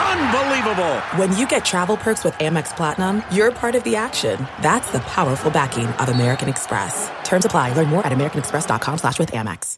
Unbelievable! When you get travel perks with Amex Platinum, you're part of the action. That's the powerful backing of American Express. Terms apply. Learn more at americanexpress.com slash with Amex.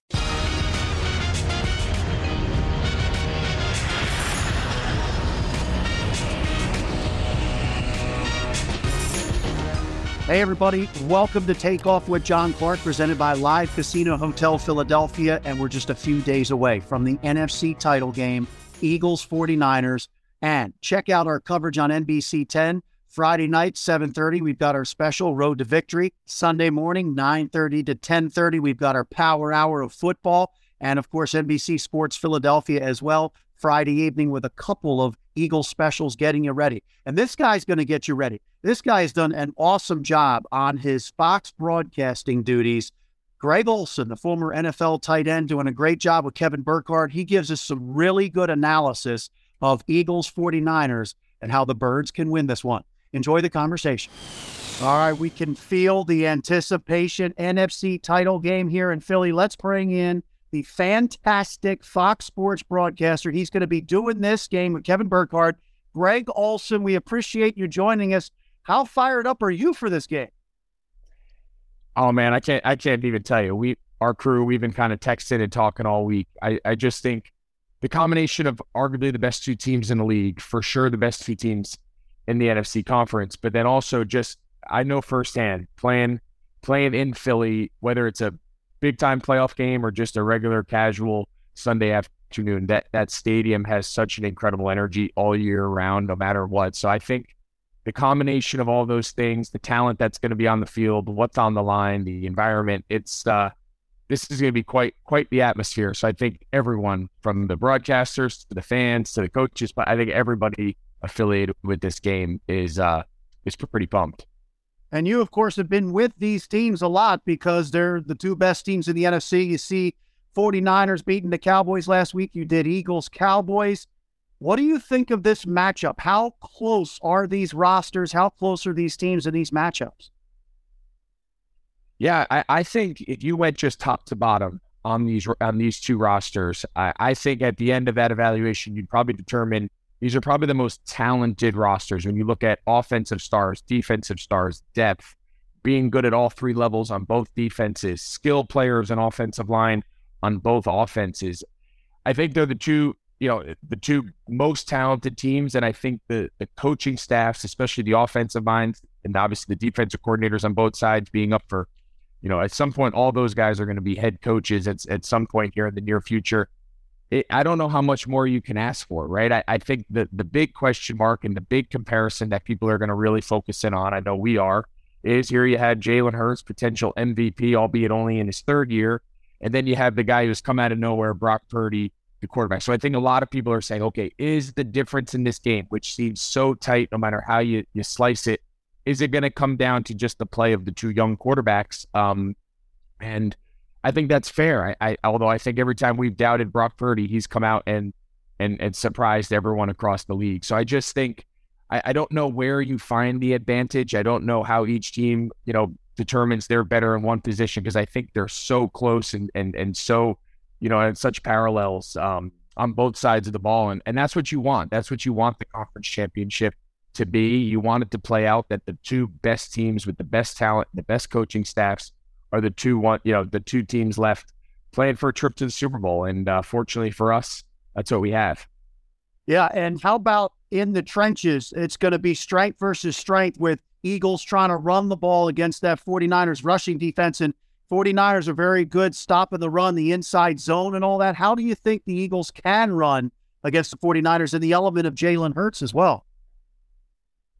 Hey, everybody. Welcome to Take Off with John Clark, presented by Live Casino Hotel Philadelphia. And we're just a few days away from the NFC title game, Eagles 49ers. And check out our coverage on NBC 10. Friday night, 7.30, we've got our special Road to Victory. Sunday morning, 9.30 to 10.30, we've got our Power Hour of football. And, of course, NBC Sports Philadelphia as well. Friday evening with a couple of Eagle specials getting you ready. And this guy's going to get you ready. This guy has done an awesome job on his Fox broadcasting duties. Greg Olsen, the former NFL tight end, doing a great job with Kevin Burkhardt. He gives us some really good analysis of Eagles 49ers and how the Birds can win this one. Enjoy the conversation. All right, we can feel the anticipation NFC title game here in Philly. Let's bring in the fantastic Fox Sports broadcaster. He's going to be doing this game with Kevin Burkhardt. Greg Olsen, we appreciate you joining us. How fired up are you for this game? Oh man, I can't I can't even tell you. We our crew, we've been kind of texting and talking all week. I, I just think the combination of arguably the best two teams in the league, for sure the best two teams in the NFC conference, but then also just I know firsthand playing playing in Philly, whether it's a big time playoff game or just a regular casual Sunday afternoon, that that stadium has such an incredible energy all year round, no matter what. So I think the combination of all those things, the talent that's going to be on the field, what's on the line, the environment, it's uh, this is going to be quite quite the atmosphere. So I think everyone from the broadcasters to the fans to the coaches, but I think everybody affiliated with this game is uh, is pretty pumped. And you, of course, have been with these teams a lot because they're the two best teams in the NFC. You see 49ers beating the Cowboys last week. You did Eagles, Cowboys. What do you think of this matchup? How close are these rosters? How close are these teams in these matchups? Yeah, I, I think if you went just top to bottom on these on these two rosters, I, I think at the end of that evaluation, you'd probably determine these are probably the most talented rosters when you look at offensive stars, defensive stars, depth, being good at all three levels on both defenses, skill players and offensive line on both offenses. I think they're the two, you know, the two most talented teams. And I think the the coaching staffs, especially the offensive minds and obviously the defensive coordinators on both sides being up for, you know, at some point all those guys are going to be head coaches at, at some point here in the near future it, I don't know how much more you can ask for, right? I, I think the the big question mark and the big comparison that people are going to really focus in on, I know we are, is here you had Jalen Hurts, potential MVP, albeit only in his third year. And then you have the guy who's come out of nowhere, Brock Purdy, the quarterback. So I think a lot of people are saying, okay, is the difference in this game, which seems so tight no matter how you, you slice it, is it going to come down to just the play of the two young quarterbacks? Um, and I think that's fair. I, I, although I think every time we've doubted Brock Purdy, he's come out and and and surprised everyone across the league. So I just think I, I don't know where you find the advantage. I don't know how each team, you know, determines they're better in one position because I think they're so close and and and so, you know, and such parallels um, on both sides of the ball. And and that's what you want. That's what you want the conference championship to be. You want it to play out that the two best teams with the best talent, the best coaching staffs are the two one you know the two teams left playing for a trip to the Super Bowl, and uh, fortunately for us, that's what we have. Yeah, and how about in the trenches? It's going to be strength versus strength with Eagles trying to run the ball against that 49ers rushing defense and 49ers are very good stopping the run, the inside zone and all that. How do you think the Eagles can run against the 49ers and the element of Jalen Hurts as well?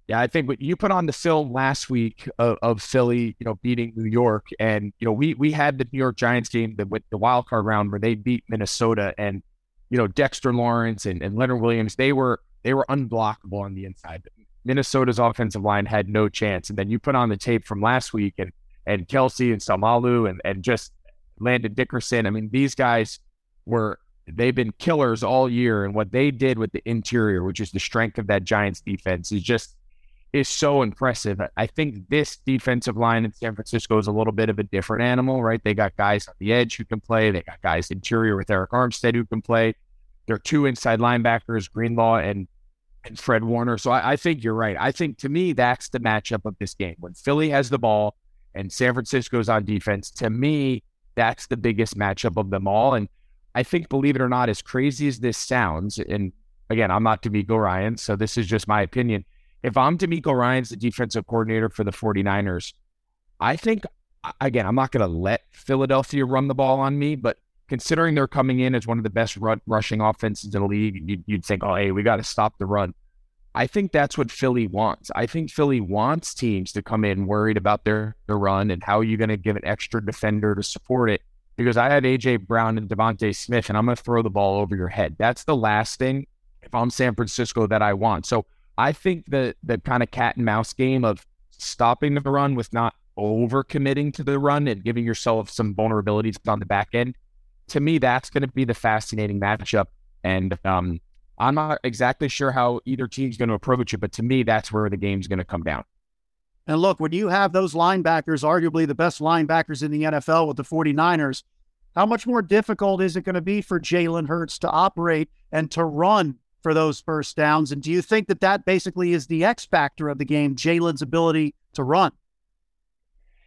Yeah, I think what you put on the film last week of, of, Philly, you know, beating New York, and you know, we we had the New York Giants game that with the wild card round where they beat Minnesota, and you know, Dexter Lawrence and, and Leonard Williams, they were they were unblockable on the inside. Minnesota's offensive line had no chance, and then you put on the tape from last week, and and Kelce and Seumalo and and just Landon Dickerson. I mean, these guys were they've been killers all year, and what they did with the interior, which is the strength of that Giants defense, is just is so impressive. I think this defensive line in San Francisco is a little bit of a different animal, right? They got guys on the edge who can play. They got guys interior with Arik Armstead who can play. There are two inside linebackers, Greenlaw and and Fred Warner. So I, I think you're right. I think to me that's the matchup of this game. When Philly has the ball and San Francisco's on defense, to me that's the biggest matchup of them all. And I think, believe it or not, as crazy as this sounds, and again, I'm not DeMeco Ryan, so this is just my opinion. If I'm DeMeco Ryans the defensive coordinator for the 49ers, I think, again, I'm not going to let Philadelphia run the ball on me, but considering they're coming in as one of the best run, rushing offenses in the league, you'd, you'd think, oh, hey, we got to stop the run. I think that's what Philly wants. I think Philly wants teams to come in worried about their, their run and how are you going to give an extra defender to support it because I have AJ Brown and DeVonta Smith, and I'm going to throw the ball over your head. That's the last thing if I'm San Francisco that I want. So I think the the kind of cat and mouse game of stopping the run with not over committing to the run and giving yourself some vulnerabilities on the back end. To me, that's going to be the fascinating matchup. And um, I'm not exactly sure how either team's going to approach it, but to me, that's where the game's going to come down. And look, when you have those linebackers, arguably the best linebackers in the NFL with the 49ers, how much more difficult is it going to be for Jalen Hurts to operate and to run for those first downs? And do you think that that basically is the X factor of the game, Jalen's ability to run?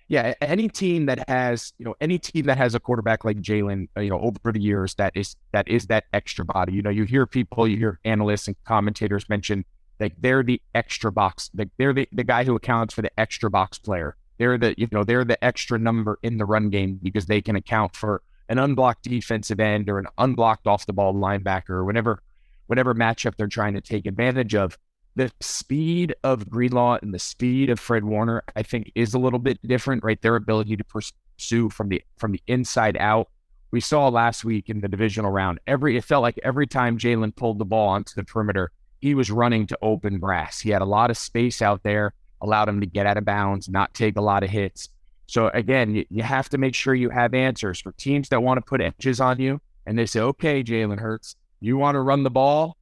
Yeah, any team that has, you know, any team that has a quarterback like Jalen, uh, you know, over the years that is that is that extra body. You know, you hear people, you hear analysts and commentators mention like they're the extra box, like they're the, the guy who accounts for the extra box player. They're the, you know, they're the extra number in the run game because they can account for an unblocked defensive end or an unblocked off the ball linebacker or whatever whatever matchup they're trying to take advantage of. The speed of Greenlaw and the speed of Fred Warner, I think, is a little bit different, right? Their ability to pursue from the from the inside out. We saw last week in the divisional round. Every it felt like every time Jalen pulled the ball onto the perimeter, he was running to open grass. He had a lot of space out there, allowed him to get out of bounds, not take a lot of hits. So again, you, you have to make sure you have answers for teams that want to put edges on you. And they say, okay, Jalen Hurts, you want to run the ball?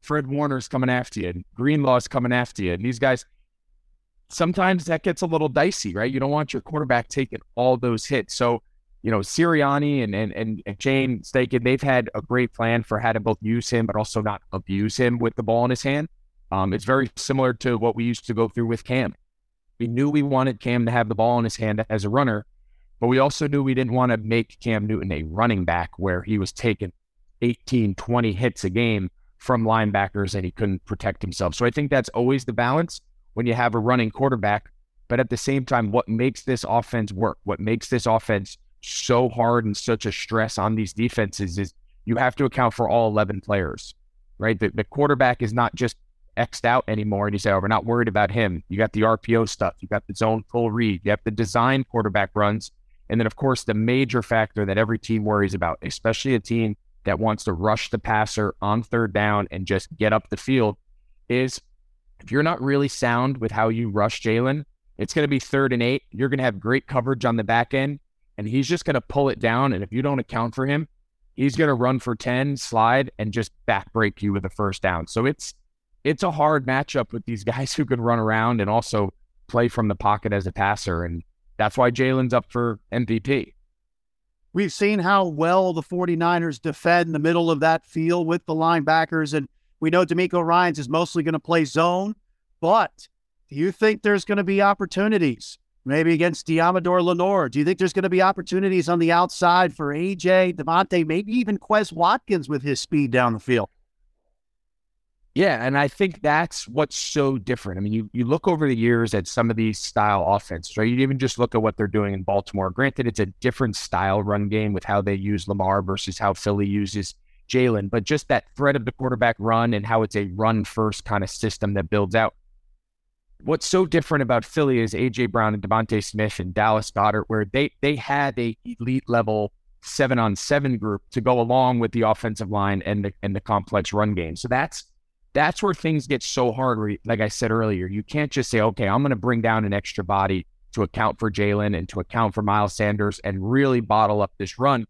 Fred Warner's coming after you. Greenlaw's coming after you. And these guys, sometimes that gets a little dicey, right? You don't want your quarterback taking all those hits. So, you know, Sirianni and and and, Shane Steichen, they've had a great plan for how to both use him, but also not abuse him with the ball in his hand. Um, it's very similar to what we used to go through with Cam. We knew we wanted Cam to have the ball in his hand as a runner, but we also knew we didn't want to make Cam Newton a running back where he was taking 18, 20 hits a game from linebackers and he couldn't protect himself. So I think that's always the balance when you have a running quarterback. But at the same time, what makes this offense work, what makes this offense so hard and such a stress on these defenses is you have to account for all 11 players, right? The, the quarterback is not just X'd out anymore. And you say, oh, we're not worried about him. You got the RPO stuff, you got the zone full read, you have the design quarterback runs. And then, of course, the major factor that every team worries about, especially a team that wants to rush the passer on third down and just get up the field is if you're not really sound with how you rush Jalen, it's going to be third and eight. You're going to have great coverage on the back end, and he's just going to pull it down. And if you don't account for him, he's going to run for 10, slide, and just backbreak you with a first down. So it's it's a hard matchup with these guys who can run around and also play from the pocket as a passer. And that's why Jalen's up for MVP. We've seen how well the 49ers defend the middle of that field with the linebackers. And we know DeMeco Ryans is mostly going to play zone. But do you think there's going to be opportunities maybe against Deommodore Lenoir? Do you think there's going to be opportunities on the outside for AJ, DeVonta, maybe even Quez Watkins with his speed down the field? Yeah, and I think that's what's so different. I mean, you, you look over the years at some of these style offenses, right? You even just look at what they're doing in Baltimore. Granted, it's a different style run game with how they use Lamar versus how Philly uses Jalen, but just that threat of the quarterback run and how it's a run first kind of system that builds out. What's so different about Philly is AJ Brown and DeVonta Smith and Dallas Goedert, where they they had a elite level seven on seven group to go along with the offensive line and the and the complex run game. So that's that's where things get so hard. Where, like I said earlier, you can't just say, okay, I'm going to bring down an extra body to account for Jalen and to account for Miles Sanders and really bottle up this run.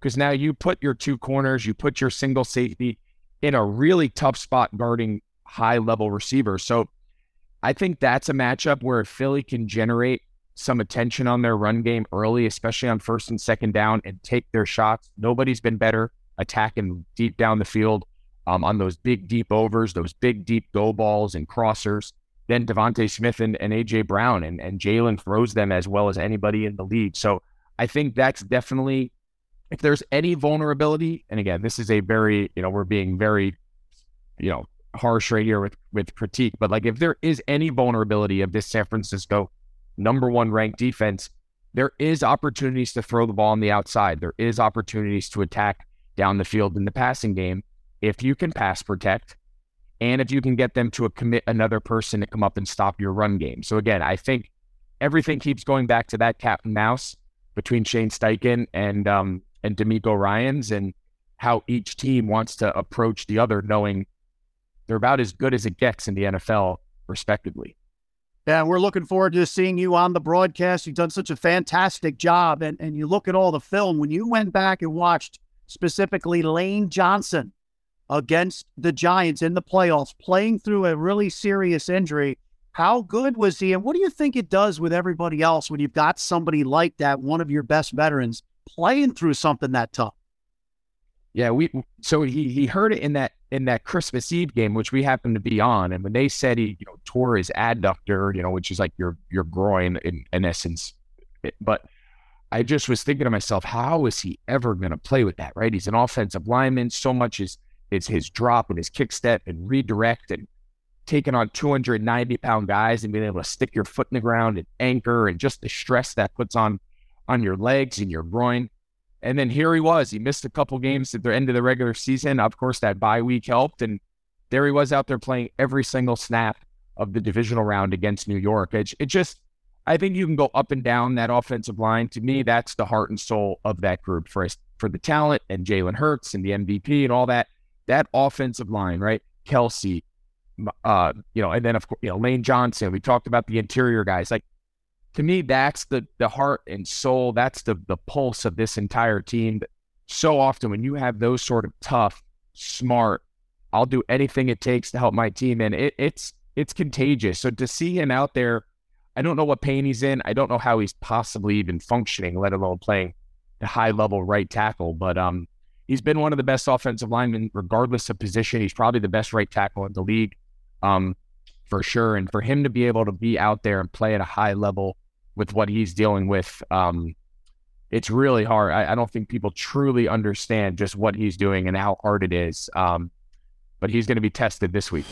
Because now you put your two corners, you put your single safety in a really tough spot guarding high level receivers. So I think that's a matchup where Philly can generate some attention on their run game early, especially on first and second down, and take their shots. Nobody's been better attacking deep down the field um, on those big deep overs, those big deep go balls and crossers Then DeVonta Smith and, and AJ Brown and, and Jalen throws them as well as anybody in the league. So I think that's definitely if there's any vulnerability, and again, this is a very, you know, we're being very, you know, harsh right here with with critique, but like if there is any vulnerability of this San Francisco number one ranked defense, there is opportunities to throw the ball on the outside. There is opportunities to attack down the field in the passing game if you can pass protect and if you can get them to commit another person to come up and stop your run game. So again, I think everything keeps going back to that cat and mouse between Shane Steichen and um, and DeMeco Ryans and how each team wants to approach the other, knowing they're about as good as it gets in the NFL, respectively. Yeah, we're looking forward to seeing you on the broadcast. You've done such a fantastic job. And, and you look at all the film, when you went back and watched specifically Lane Johnson against the Giants in the playoffs, playing through a really serious injury. How good was he? And what do you think it does with everybody else when you've got somebody like that, one of your best veterans, playing through something that tough? Yeah, we so he he heard it in that in that Christmas Eve game, which we happened to be on, and when they said he you know tore his adductor, you know, which is like your your groin in, in essence, but I just was thinking to myself, how is he ever going to play with that? Right? He's an offensive lineman. So much is it's his drop and his kick step and redirect and taking on 290 pound guys and being able to stick your foot in the ground and anchor and just the stress that puts on on your legs and your groin. And then here he was. He missed a couple games at the end of the regular season. Of course, that bye week helped. And there he was out there playing every single snap of the divisional round against New York. It, it just, I think you can go up and down that offensive line. To me, that's the heart and soul of that group for for the talent and Jalen Hurts and the MVP and all that that offensive line, right? Kelce, uh, you know, and then of course, you know, Lane Johnson. We talked about the interior guys. Like to me, that's the the heart and soul. That's the the pulse of this entire team. So often, when you have those sort of tough, smart, I'll do anything it takes to help my team, and it, it's it's contagious. So to see him out there, I don't know what pain he's in. I don't know how he's possibly even functioning, let alone playing the high level right tackle. But um, he's been one of the best offensive linemen, regardless of position. He's probably the best right tackle in the league, um, for sure. And for him to be able to be out there and play at a high level with what he's dealing with, um, it's really hard. I, I, don't think people truly understand just what he's doing and how hard it is. Um, but he's going to be tested this week.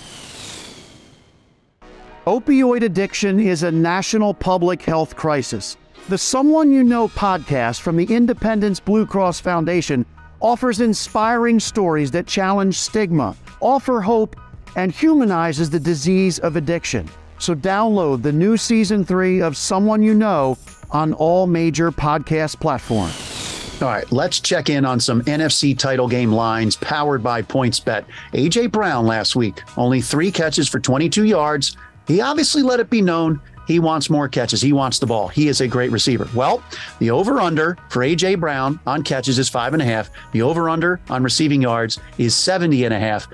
Opioid addiction is a national public health crisis. The Someone You Know podcast from the Independence Blue Cross Foundation offers inspiring stories that challenge stigma, offer hope, and humanizes the disease of addiction. So download the new season three of Someone You Know on all major podcast platforms. All right, let's check in on some NFC title game lines powered by PointsBet. AJ Brown last week, only three catches for 22 yards. He obviously let it be known he wants more catches. He wants the ball. He is a great receiver. Well, the over under for A.J. Brown on catches is five and a half. The over under on receiving yards is 70 and a half.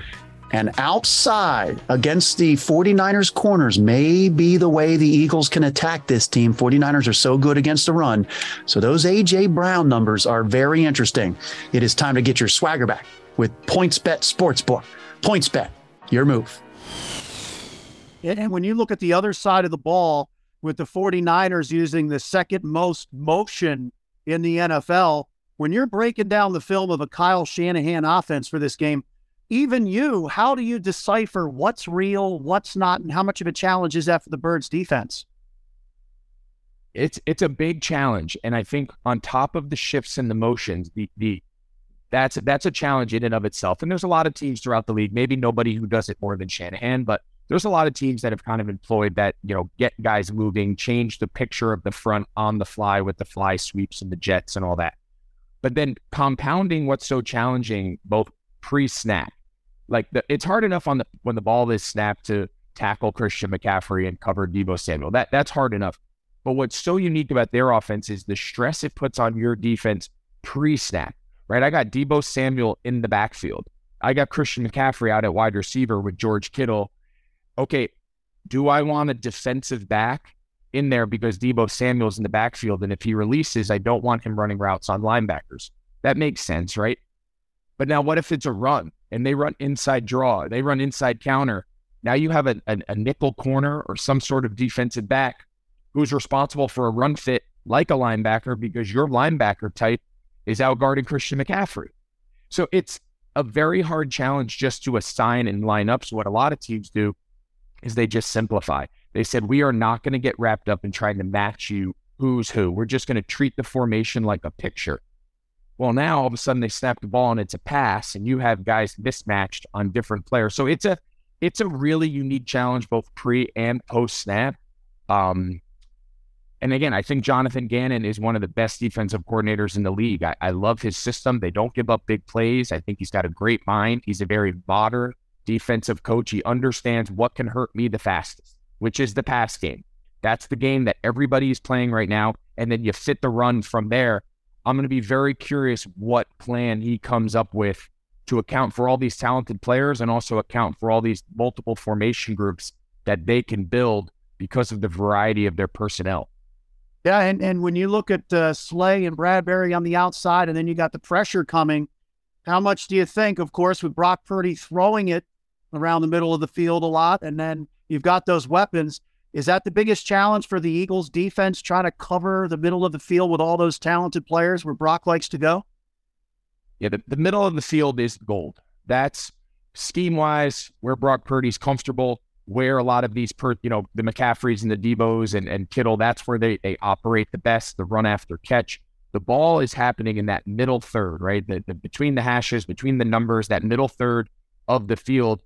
And outside against the 49ers corners may be the way the Eagles can attack this team. 49ers are so good against the run. So those A.J. Brown numbers are very interesting. It is time to get your swagger back with PointsBet Sportsbook. PointsBet, your move. And when you look at the other side of the ball with the 49ers using the second most motion in the NFL, when you're breaking down the film of a Kyle Shanahan offense for this game, even you, how do you decipher what's real, what's not, and how much of a challenge is that for the Birds defense? It's it's a big challenge, and I think on top of the shifts and the motions, the the that's that's a challenge in and of itself. And there's a lot of teams throughout the league. Maybe nobody who does it more than Shanahan, but there's a lot of teams that have kind of employed that, you know, get guys moving, change the picture of the front on the fly with the fly sweeps and the jets and all that. But then compounding what's so challenging, both pre-snap, like the, it's hard enough on the when the ball is snapped to tackle Christian McCaffrey and cover Deebo Samuel. That that's hard enough. But what's so unique about their offense is the stress it puts on your defense pre snap, right? I got Deebo Samuel in the backfield. I got Christian McCaffrey out at wide receiver with George Kittle. Okay, do I want a defensive back in there because Deebo Samuel's in the backfield? And if he releases, I don't want him running routes on linebackers. That makes sense, right? But now, what if it's a run and they run inside draw, they run inside counter? Now you have a, a, a nickel corner or some sort of defensive back who's responsible for a run fit like a linebacker because your linebacker type is out guarding Christian McCaffrey. So it's a very hard challenge just to assign and line up. So what a lot of teams do is they just simplify. They said, we are not going to get wrapped up in trying to match you who's who. We're just going to treat the formation like a picture. Well, now all of a sudden they snap the ball and it's a pass, and you have guys mismatched on different players. So it's a it's a really unique challenge both pre and post snap. Um, and again, I think Jonathan Gannon is one of the best defensive coordinators in the league. I, I, love his system. They don't give up big plays. I think he's got a great mind. He's a very modern defensive coach. He understands what can hurt me the fastest, which is the pass game. That's the game that everybody is playing right now. And then you fit the run from there. I'm going to be very curious what plan he comes up with to account for all these talented players and also account for all these multiple formation groups that they can build because of the variety of their personnel. Yeah, and, and when you look at uh, Slay and Bradberry on the outside, and then you got the pressure coming, how much do you think, of course, with Brock Purdy throwing it around the middle of the field a lot, and then you've got those weapons? Is that the biggest challenge for the Eagles defense, trying to cover the middle of the field with all those talented players where Brock likes to go? Yeah, the, the middle of the field is gold. That's scheme wise where Brock Purdy's comfortable where a lot of these, per, you know, the McCaffreys and the Deebos and, and Kittle, that's where they, they operate the best, the run after catch. The ball is happening in that middle third, right? The, the, between the hashes, between the numbers, that middle third of the field.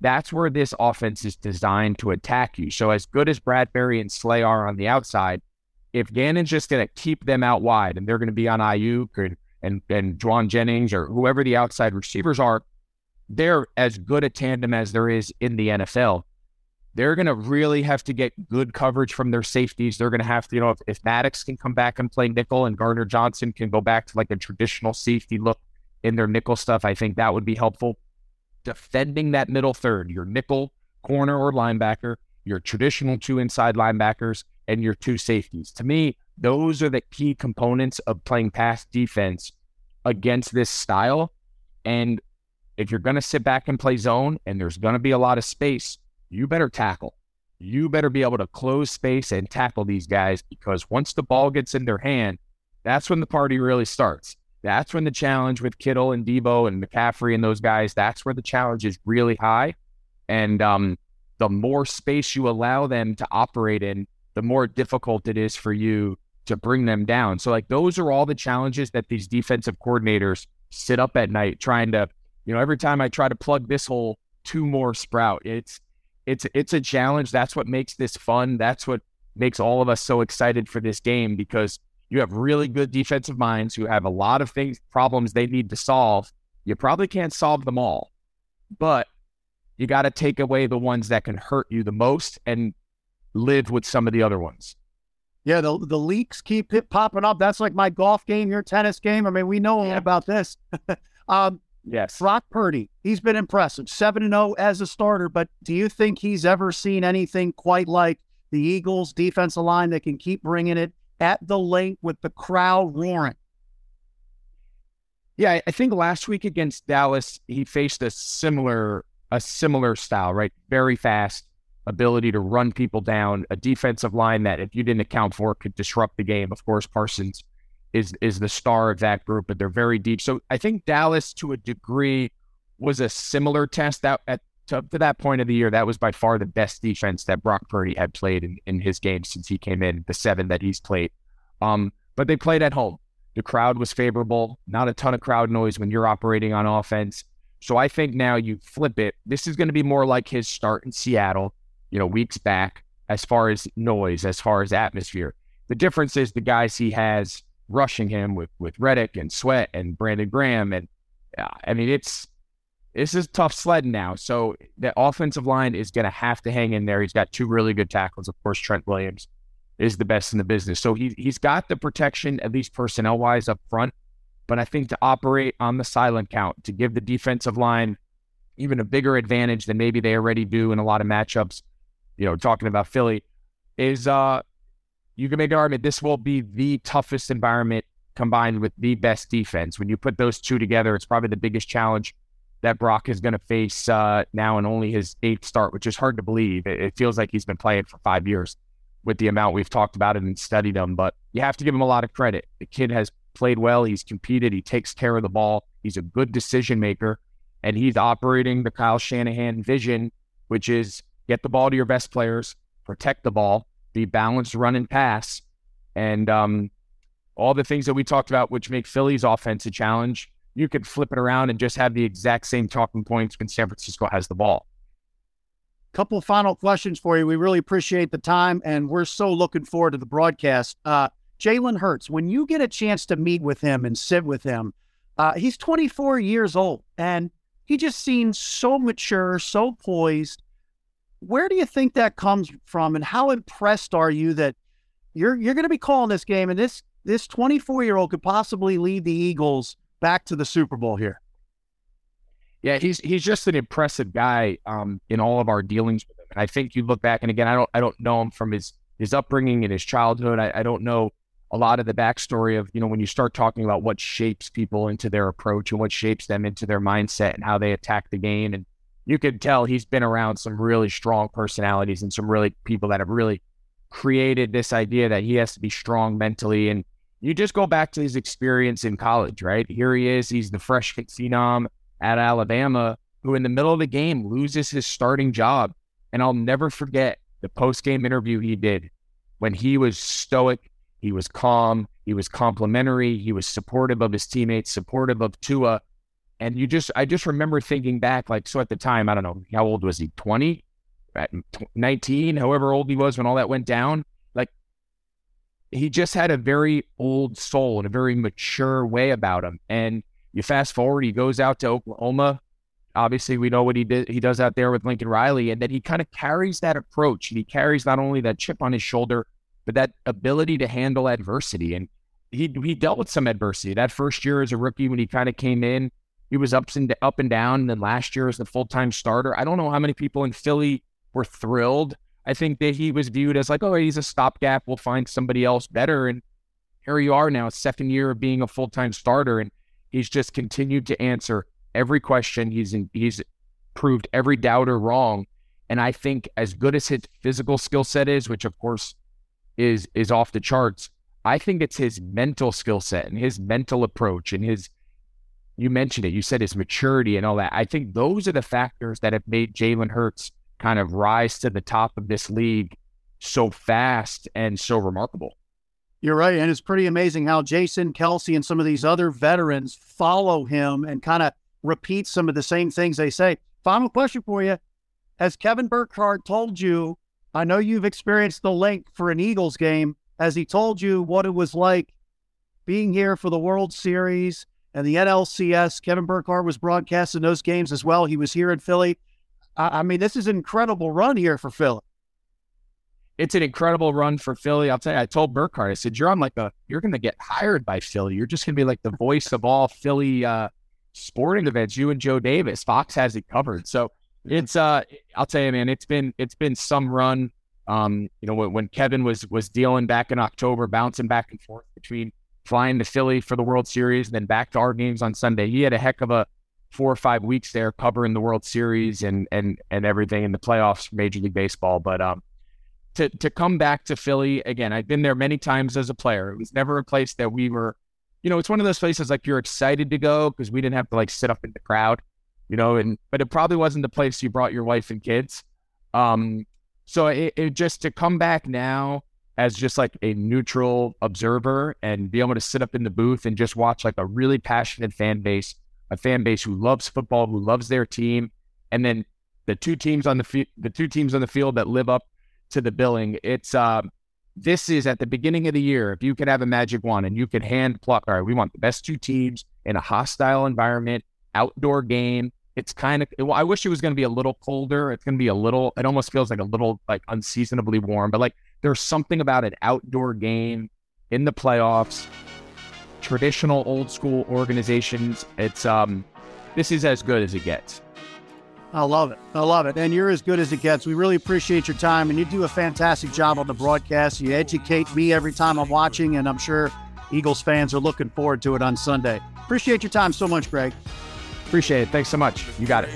That's where this offense is designed to attack you. So, as good as Bradberry and Slay are on the outside, if Gannon's just going to keep them out wide and they're going to be on Aiyuk and, and, and Jauan Jennings or whoever the outside receivers are, they're as good a tandem as there is in the NFL they're going to really have to get good coverage from their safeties. They're going to have to, you know, if, if Maddox can come back and play nickel and Gardner Johnson can go back to like a traditional safety look in their nickel stuff, I think that would be helpful. Defending that middle third, your nickel, corner, or linebacker, your traditional two inside linebackers, and your two safeties. To me, those are the key components of playing pass defense against this style. And if you're going to sit back and play zone and there's going to be a lot of space, you better tackle. You better be able to close space and tackle these guys because once the ball gets in their hand, that's when the party really starts. That's when the challenge with Kittle and Deebo and McCaffrey and those guys, that's where the challenge is really high. And um, the more space you allow them to operate in, the more difficult it is for you to bring them down. So, like, those are all the challenges that these defensive coordinators sit up at night trying to, you know, every time I try to plug this hole, two more sprout. It's it's it's a challenge. That's what makes this fun. That's what makes all of us so excited for this game because you have really good defensive minds who have a lot of things problems they need to solve. You probably can't solve them all, but you got to take away the ones that can hurt you the most and live with some of the other ones. Yeah, the the leaks keep popping up. That's like my golf game, your tennis game. I mean, we know yeah. about this. um, Yes. Brock Purdy, he's been impressive. 7 0 as a starter, but do you think he's ever seen anything quite like the Eagles' defensive line that can keep bringing it at the length with the crowd roaring? Yeah, I think last week against Dallas, he faced a similar a similar style, right? Very fast, ability to run people down, a defensive line that if you didn't account for could disrupt the game. Of course, Parsons is is the star of that group, but they're very deep. So I think Dallas, to a degree, was a similar test. That at to, to that point of the year, that was by far the best defense that Brock Purdy had played in, in his game since he came in, the seven that he's played. Um, but they played at home. The crowd was favorable, not a ton of crowd noise when you're operating on offense. So I think now you flip it. This is going to be more like his start in Seattle, you know, weeks back, as far as noise, as far as atmosphere. The difference is the guys he has rushing him with with Reddick and Sweat and Brandon Graham, and uh, I mean it's this is tough sledding now. So the offensive line is going to have to hang in there. He's got two really good tackles, of course, Trent Williams is the best in the business. So he he's got the protection, at least personnel wise, up front. But I think to operate on the silent count, to give the defensive line even a bigger advantage than maybe they already do in a lot of matchups, you know, talking about Philly, is uh you can make an argument this will be the toughest environment combined with the best defense. When you put those two together, it's probably the biggest challenge that Brock is going to face uh, now in only his eighth start, which is hard to believe. It, it, feels like he's been playing for five years with the amount we've talked about it and studied him. But you have to give him a lot of credit. The kid has played well. He's competed. He takes care of the ball. He's a good decision maker. And he's operating the Kyle Shanahan vision, which is get the ball to your best players, protect the ball, be balanced, run and pass. And um, all the things that we talked about, which make Philly's offense a challenge, you could flip it around and just have the exact same talking points when San Francisco has the ball. Couple final questions for you. We really appreciate the time, and we're so looking forward to the broadcast. Uh, Jalen Hurts, when you get a chance to meet with him and sit with him, uh, he's 24 years old, and he just seems so mature, so poised. Where do you think that comes from, and how impressed are you that you're you're going to be calling this game, and this this 24 year old could possibly lead the Eagles back to the Super Bowl here. Yeah, he's he's just an impressive guy um, in all of our dealings with him. And I think you look back, and again, I don't I don't know him from his his upbringing and his childhood. I, I don't know a lot of the backstory of you know when you start talking about what shapes people into their approach and what shapes them into their mindset and how they attack the game. And you could tell he's been around some really strong personalities and some really people that have really created this idea that he has to be strong mentally and you just go back to his experience in college, right? Here he is. He's the freshman phenom at Alabama who, in the middle of the game, loses his starting job. And I'll never forget the post game interview he did when he was stoic, he was calm, he was complimentary, he was supportive of his teammates, supportive of Tua. And you just, I just remember thinking back, like, so at the time, I don't know, how old was he? 20, 19, however old he was when all that went down he just had a very old soul and a very mature way about him. And you fast forward, he goes out to Oklahoma. Obviously, we know what he did. He does out there with Lincoln Riley, and then he kind of carries that approach. He carries not only that chip on his shoulder, but that ability to handle adversity. And he he dealt with some adversity that first year as a rookie when he kind of came in. He was ups and up and down. And then last year as the full time starter, I don't know how many people in Philly were thrilled I think that he was viewed as like, oh, he's a stopgap. We'll find somebody else better. And here you are now, second year of being a full time starter, and he's just continued to answer every question. He's in, he's proved every doubter wrong. And I think as good as his physical skill set is, which of course is is off the charts, I think it's his mental skill set and his mental approach and his you mentioned it, you said his maturity and all that. I think those are the factors that have made Jalen Hurts kind of rise to the top of this league so fast and so remarkable. You're right. And it's pretty amazing how Jason Kelce and some of these other veterans follow him and kind of repeat some of the same things they say. Final question for you. Has Kevin Burkhardt told you? I know you've experienced the Linc for an Eagles game. Has he told you what it was like being here for the World Series and the NLCS? Kevin Burkhardt was broadcasting those games as well. He was here in Philly. I, mean, this is an incredible run here for Philly. It's an incredible run for Philly. I'll tell you, I told Burkhardt, I said, you're on like a, you're going to get hired by Philly. You're just going to be like the voice of all Philly uh, sporting events. You and Joe Davis, Fox has it covered. So it's, uh, I'll tell you, man, it's been, it's been some run. Um, you know, when, when Kevin was, was dealing back in October, bouncing back and forth between flying to Philly for the World Series and then back to our games on Sunday, he had a heck of a, four or five weeks there covering the World Series and and and everything in the playoffs Major League Baseball. But um, to to come back to Philly again, I've been there many times as a player. It was never a place that we were, you know, it's one of those places like you're excited to go because we didn't have to like sit up in the crowd, you know, and but it probably wasn't the place you brought your wife and kids. Um, so it, it just to come back now as just like a neutral observer and be able to sit up in the booth and just watch like a really passionate fan base a fan base who loves football, who loves their team, and then the two teams on the fi- the two teams on the field that live up to the billing. It's um, this is at the beginning of the year. If you could have a magic wand and you could hand pluck, all right, we want the best two teams in a hostile environment, outdoor game. It's kind of. Well, I wish it was going to be a little colder. It's going to be a little. It almost feels like a little like unseasonably warm, but like there's something about an outdoor game in the playoffs, traditional old school organizations. It's um, this is as good as it gets. I love it. I love it. And you're as good as it gets. We really appreciate your time, and you do a fantastic job on the broadcast. You educate me every time I'm watching, and I'm sure Eagles fans are looking forward to it on Sunday. Appreciate your time so much, Greg. Appreciate it. Thanks so much. You got it.